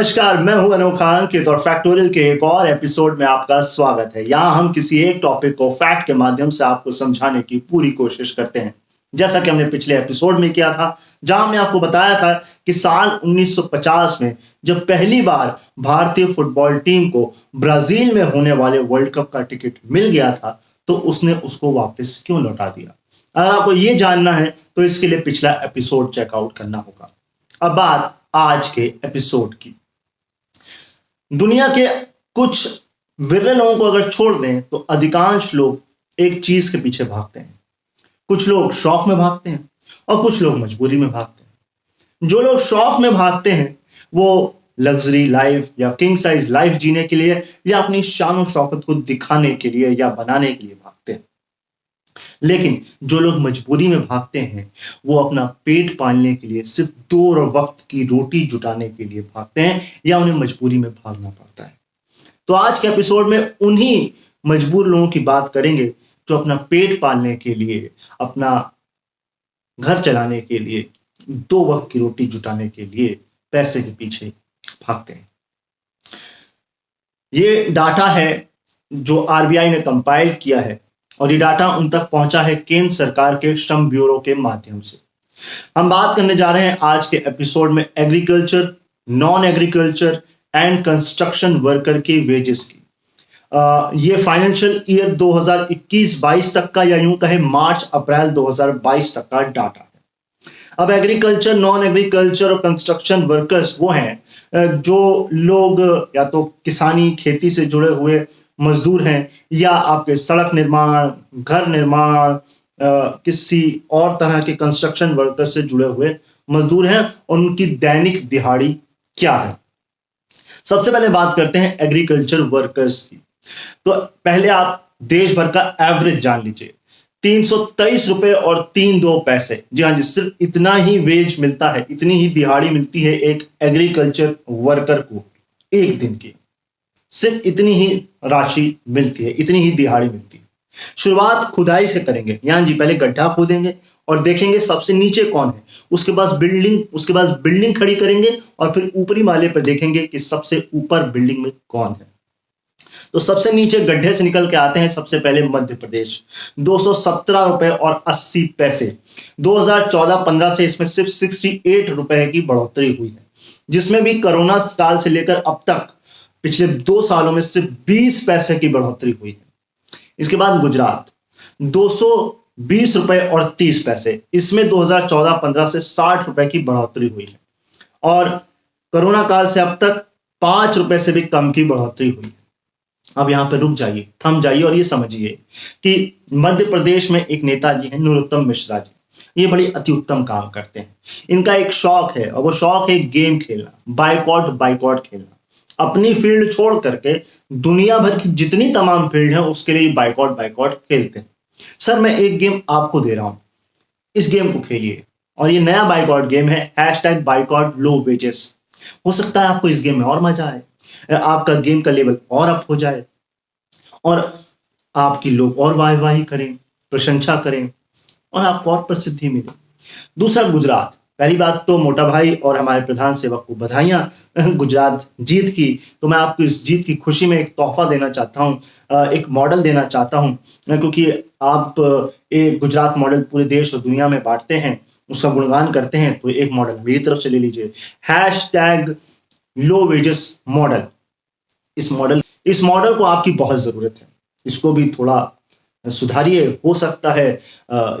नमस्कार, मैं हूँ अनोखा अंकित और फैक्टोरियल के एक और एपिसोड में आपका स्वागत है। यहाँ हम किसी एक टॉपिक को फैक्ट के माध्यम से आपको समझाने की पूरी कोशिश करते हैं। जैसा कि हमने पिछले एपिसोड में किया था, जहाँ हमने आपको बताया था कि साल 1950 में जब पहली बार भारतीय फुटबॉल टीम को ब्राज़ील में होने वाले वर्ल्ड कप का टिकट मिल गया था तो उसने उसको वापस क्यों लौटा दिया? अगर आपको ये जानना है तो इसके लिए पिछला एपिसोड चेकआउट करना होगा। अब बात आज के एपिसोड की। दुनिया के कुछ विरल लोगों को अगर छोड़ दें तो अधिकांश लोग एक चीज़ के पीछे भागते हैं। कुछ लोग शौक में भागते हैं और कुछ लोग मजबूरी में भागते हैं। जो लोग शौक में भागते हैं, वो लग्जरी लाइफ या किंग साइज़ लाइफ जीने के लिए या अपनी शान और शौकत को दिखाने के लिए या बनाने के लिए भागते हैं। लेकिन जो लोग मजबूरी में भागते हैं, वो अपना पेट पालने के लिए सिर्फ़ दो और वक्त की रोटी जुटाने के लिए भागते हैं या उन्हें मजबूरी में भागना पड़ता है। तो आज के एपिसोड में उन्हीं मजबूर लोगों की बात करेंगे जो अपना पेट पालने के लिए, अपना घर चलाने के लिए, दो वक्त की रोटी जुटाने के लिए पैसे के पीछे भागते हैं। ये डाटा है जो आरबीआई ने कंपाइल किया है। और ये डाटा उन तक पहुँचा है केंद्र सरकार के श्रम ब्यूरो के माध्यम से। हम बात करने जा रहे हैं आज के एपिसोड में agriculture non agriculture and construction worker के वेजेस की। आ, ये फाइनेंशियल ईयर 2021-22 तक का या यूँ कहे मार्च अप्रैल 2022 तक का डाटा है। अब एग्रीकल्चर नॉन एग्रीकल्चर और कंस्ट्रक्शन वर्कर्स वो हैं जो लोग या तो किसानी खेती से जुड़े हुए मजदूर हैं या आपके सड़क निर्माण, घर निर्माण किसी और तरह के कंस्ट्रक्शन वर्कर से जुड़े हुए मजदूर हैं और उनकी दैनिक दिहाड़ी क्या है? सबसे पहले बात करते हैं एग्रीकल्चर वर्कर्स की। तो पहले आप देश भर का एवरेज जान लीजिए। तीन सौ तेईस रुपए और तीन दो पैसे। जी हाँ जी, सिर्फ़ इतना ही वेज मिलता है, इतनी ही दिहाड़ी मिलती है एक एग्रीकल्चर वर्कर को, एक दिन की। सिर्फ़ इतनी ही राशि मिलती है, इतनी ही दिहाड़ी मिलती है। शुरुआत खुदाई से करेंगे। यानी जी, पहले गड्ढा खोदेंगे और देखेंगे सबसे नीचे कौन है। उसके बाद बिल्डिंग, उसके बाद बिल्डिंग खड़ी करेंगे और फिर ऊपरी माले पर देखेंगे कि सबसे ऊपर बिल्डिंग में कौन है। तो सबसे नीचे गड्ढे से निकल के आते हैं सबसे पहले मध्य प्रदेश। दो सौ सत्रह रुपए और 80 पैसे। 2014-15 से इसमें सिर्फ़ 68 रुपए की बढ़ोतरी हुई है, जिसमें भी कोरोना काल से लेकर अब तक पिछले दो सालों में सिर्फ़ बीस पैसे की बढ़ोतरी हुई है। इसके बाद गुजरात, दो बीस रुपए और तीस पैसे। इसमें 2014-15 से साठ रुपए की बढ़ोतरी हुई है। और कोरोना काल से अब तक पाँच रुपए से भी कम की बढ़ोतरी हुई है। अब यहाँ पे रुक जाइए, थम जाइए और ये समझिए कि मध्य प्रदेश में एक नेता जी हैं नरोत्तम मिश्रा जी। ये बड़ी अति उत्तम काम करते हैं। इनका एक शौक है और वो शौक है गेम खेलना बाइकॉट बाइकॉट खेलना। अपनी फ़ील्ड छोड़ करके दुनिया भर की जितनी तमाम फ़ील्ड है, उसके लिए बाइकआउट बाइकआउट खेलते हैं। सर, मैं एक गेम आपको दे रहा हूँ। इस गेम को खेलिए। और ये नया बाइकआउट गेम है hashtag boycott low wages हो सकता है आपको इस गेम में और मज़ा आए, आपका गेम का लेवल और अप हो जाए, और आपकी लोग और वाहवाही करें, प्रशंसा करें, और आपको और प्रसिद्धि मिले। दूसरा, गुजरात। पहली बात तो मोटा भाई और हमारे प्रधान सेवक को बधाइयाँ, गुजरात जीत की। तो मैं आपको इस जीत की खुशी में एक तोहफा देना चाहता हूँ एक मॉडल देना चाहता हूँ क्योंकि आप एक गुजरात मॉडल पूरे देश और दुनिया में बांटते हैं, उसका गुणगान करते हैं तो एक मॉडल मेरी तरफ़ से ले लीजिए। Hashtag low wages model. इस मॉडल इस मॉडल को आपकी बहुत ज़रूरत है। इसको भी थोड़ा सुधारिए, हो सकता है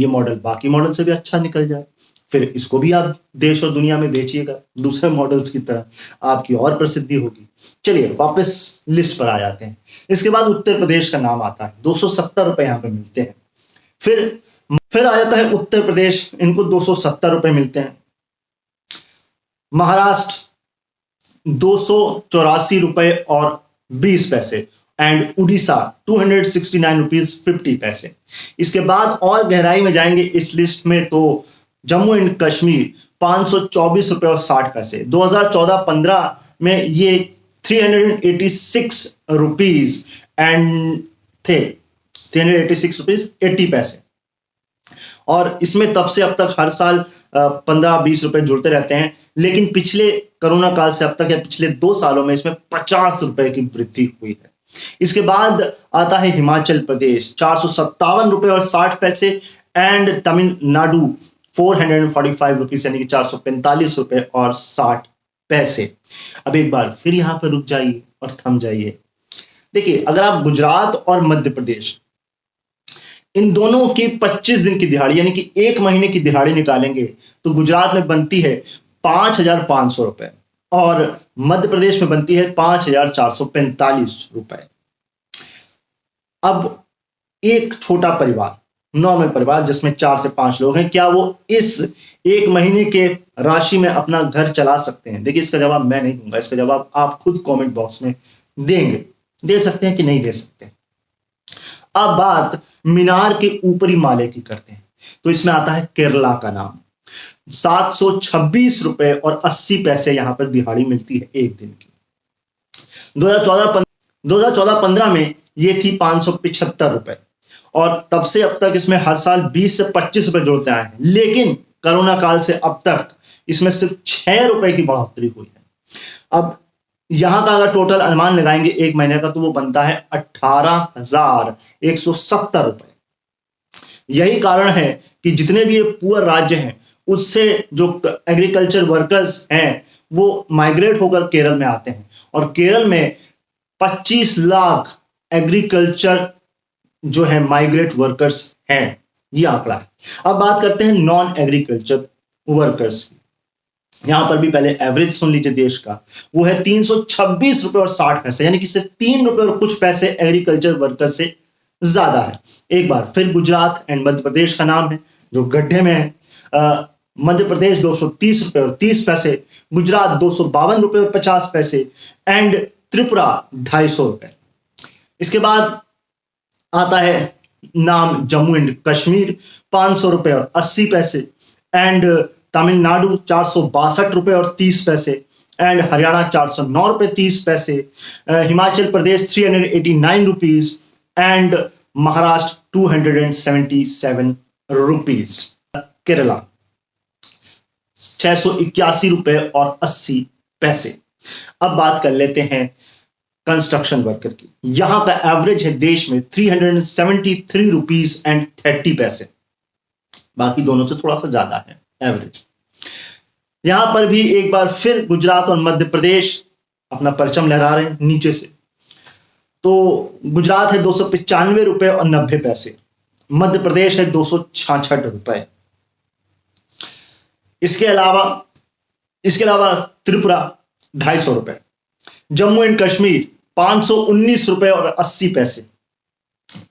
ये मॉडल बाकी मॉडल से भी अच्छा निकल जाए। फिर इसको भी आप देश और दुनिया में बेचिएगा, दूसरे मॉडल्स की तरह आपकी और प्रसिद्धि होगी। चलिए, वापस लिस्ट पर आ जाते हैं। इसके बाद उत्तर प्रदेश का नाम आता है। दो सौ सत्तर रुपए यहाँ पे मिलते हैं। फिर फिर आ जाता है उत्तर प्रदेश। इनको दो सौ सत्तर रुपए मिलते हैं। महाराष्ट्र, दो सौ चौरासी रुपए और बीस पैसे। And Odisha two hundred sixty nine rupees fifty पैसे। इसके बाद और गहराई में जाएँगे इस लिस्ट में तो जम्मू एंड कश्मीर पाँच सौ चौबीस रुपए और साठ पैसे। 2014-15 में ये 386 रुपीज़ एंड थे। 386 रुपीज़ 80 पैसे। और इसमें तब से अब तक हर साल पंद्रह बीस रुपए जुड़ते रहते हैं, लेकिन पिछले कोरोना काल से अब तक या पिछले दो सालों में इसमें पचास रुपए की वृद्धि हुई है। इसके बाद आता है हिमाचल प्रदेश, चार सौ सत्तावन रुपए और साठ पैसे and Tamil Nadu four hundred forty five यानी कि चार सौ पैंतालीस रुपए और साठ पैसे। अब एक बार फिर यहाँ पर रुक जाइए और थम जाइए। देखिए, अगर आप गुजरात और मध्य प्रदेश, इन दोनों की 25 दिन की दिहाड़ी, यानी कि एक महीने की दिहाड़ी निकालेंगे तो गुजरात में बनती है पाँच हज़ार पाँच सौ रुपए और मध्य प्रदेश में बनती है पाँच हज़ार चार सौ पैंतालीस रुपए। अब एक छोटा परिवार नॉर्मल परिवार जिसमें चार से पाँच लोग हैं, क्या वो इस एक महीने के राशि में अपना घर चला सकते हैं? देखिए, इसका जवाब मैं नहीं दूँगा, इसका जवाब आप खुद कमेंट बॉक्स में देंगे। दे सकते हैं कि नहीं दे सकते अब बात मीनार के ऊपरी माले की करते हैं। तो इसमें आता है केरला का नाम। सात सौ छब्बीस रुपए और अस्सी पैसे यहाँ पर दिहाड़ी मिलती है एक दिन की। 2014 2014 15 में ये थी पाँच सौ पिछहत्तर रुपए। और तब से अब तक इसमें हर साल 20 से 25 रुपए जुड़ते आए हैं। लेकिन कोरोना काल से अब तक इसमें सिर्फ़ छह रुपए की बढ़ोतरी हुई है। अब यहाँ का अगर टोटल अनुमान लगाएँगे एक महीने का तो वो बनता है अठारह हज़ार एक सौ सत्तर रुपए। यही कारण है कि जितने भी ये पुअर राज्य हैं, उससे जो एग्रीकल्चर वर्कर्स हैं, वो माइग्रेट होकर केरल में आते हैं। और केरल में 25 लाख एग्रीकल्चर जो है माइग्रेट वर्कर्स हैं, ये आंकड़ा अब बात करते हैं नॉन एग्रीकल्चर वर्कर्स की। यहाँ पर भी पहले एवरेज सुन लीजिए देश का। वो है तीन सौ छब्बीस रुपए और साठ पैसे, यानी कि सिर्फ़ तीन रुपए और कुछ पैसे एग्रीकल्चर वर्कर से ज़्यादा है। एक बार फिर गुजरात एंड मध्य प्रदेश का नाम है, जो गड्ढे में है। मध्य प्रदेश दो सौ तीस रुपए और तीस पैसे, गुजरात दो सौ बावन रुपए और पचास पैसे एंड त्रिपुरा ढाई सौ रुपए। इसके बाद आता है नाम जम्मू एंड कश्मीर, पाँच सौ रुपए और अस्सी पैसे। एंड तमिलनाडु चार सौ बासठ रुपए और तीस पैसे। एंड हरियाणा चार सौ नौ रुपए तीस पैसे। Himachal Pradesh three hundred eighty nine rupees and Maharashtra two hundred and seventy seven rupees Kerala छह सौ इक्यासी रुपए और अस्सी पैसे। अब बात कर लेते हैं कंस्ट्रक्शन वर्कर की। यहाँ का एवरेज है देश में three hundred and seventy three rupees and thirty पैसे। बाकी दोनों से थोड़ा सा ज़्यादा है एवरेज यहाँ पर भी एक बार फिर गुजरात और मध्य प्रदेश अपना परचम लहरा रहे हैं, नीचे से। तो गुजरात है दो सौ पिचानवे रुपए और नब्बे पैसे। मध्य प्रदेश है दो सौ छाछठ रुपए। इसके अलावा इसके अलावा त्रिपुरा ढाई सौ रुपए। जम्मू एंड कश्मीर पाँच सौ उन्नीस रुपए और अस्सी पैसे।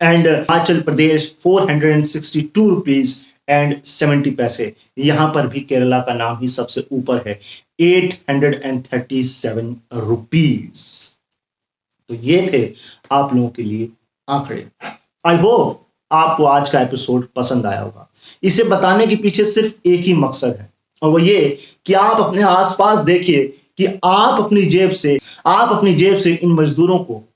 And Himachal Pradesh four hundred and sixty two rupees and seventy पैसे। यहाँ पर भी केरला का नाम ही सबसे ऊपर है। Eight hundred and thirty seven rupees तो ये थे आप लोगों के लिए आंकड़े। आई होप आपको आज का एपिसोड पसंद आया होगा। इसे बताने के पीछे सिर्फ़ एक ही मकसद है, और वो ये कि आप अपने आसपास देखिए कि आप अपनी जेब से, आप अपनी जेब से इन मजदूरों को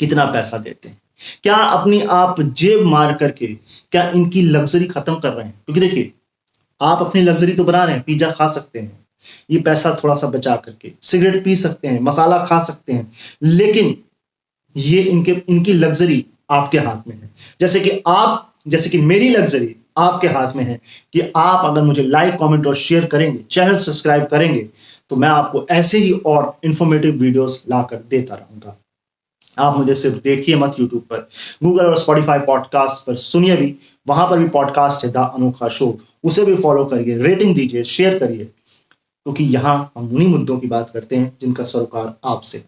कितना पैसा देते हैं? क्या अपनी आप जेब मार करके, क्या इनकी लग्जरी खत्म कर रहे हैं? क्योंकि देखिए, आप अपनी लग्जरी तो बना रहे हैं, पिज्जा खा सकते हैं। ये पैसा थोड़ा सा बचा करके, सिगरेट पी सकते हैं, मसाला खा सकते हैं, लेकिन ये इनके, इनकी लग्जरी आपके हाथ में है। जैसे कि आप, जैसे कि मेरी लग्जरी आपके हाथ में है कि आप अगर मुझे लाइक कमेंट और शेयर करेंगे चैनल सब्सक्राइब करेंगे तो मैं आपको ऐसे ही और इंफॉर्मेटिव वीडियोस लाकर देता रहूँगा। आप मुझे सिर्फ़ देखिए मत यूट्यूब पर। गूगल और स्पॉटिफाई पॉडकास्ट पर सुनिए भी। वहाँ पर भी पॉडकास्ट है द अनोखा शो। उसे भी फॉलो करिए रेटिंग दीजिए शेयर करिए। क्योंकि तो यहाँ हम उन्हीं मुद्दों की बात करते हैं जिनका सरोकार आपसे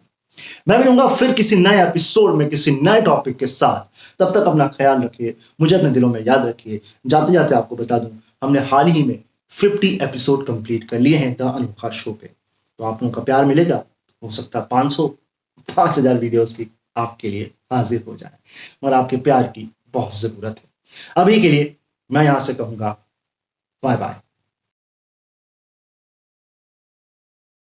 मैं भी मिलूँगा फिर किसी नए एपिसोड में, किसी नए टॉपिक के साथ, तब तक अपना ख्याल रखिए। मुझे अपने दिलों में याद रखिए। जाते जाते आपको बता दूँ, हमने हाल ही में 50 एपिसोड कंप्लीट कर लिए हैं द अनोखा शो पे। तो आप लोगों का प्यार मिलेगा, हो सकता है पाँच सौ, पाँच हज़ार वीडियोज़ भी आपके लिए हाजिर हो जाए और आपके प्यार की बहुत ज़रूरत है। अभी के लिए मैं यहाँ से कहूँगा बाय बाय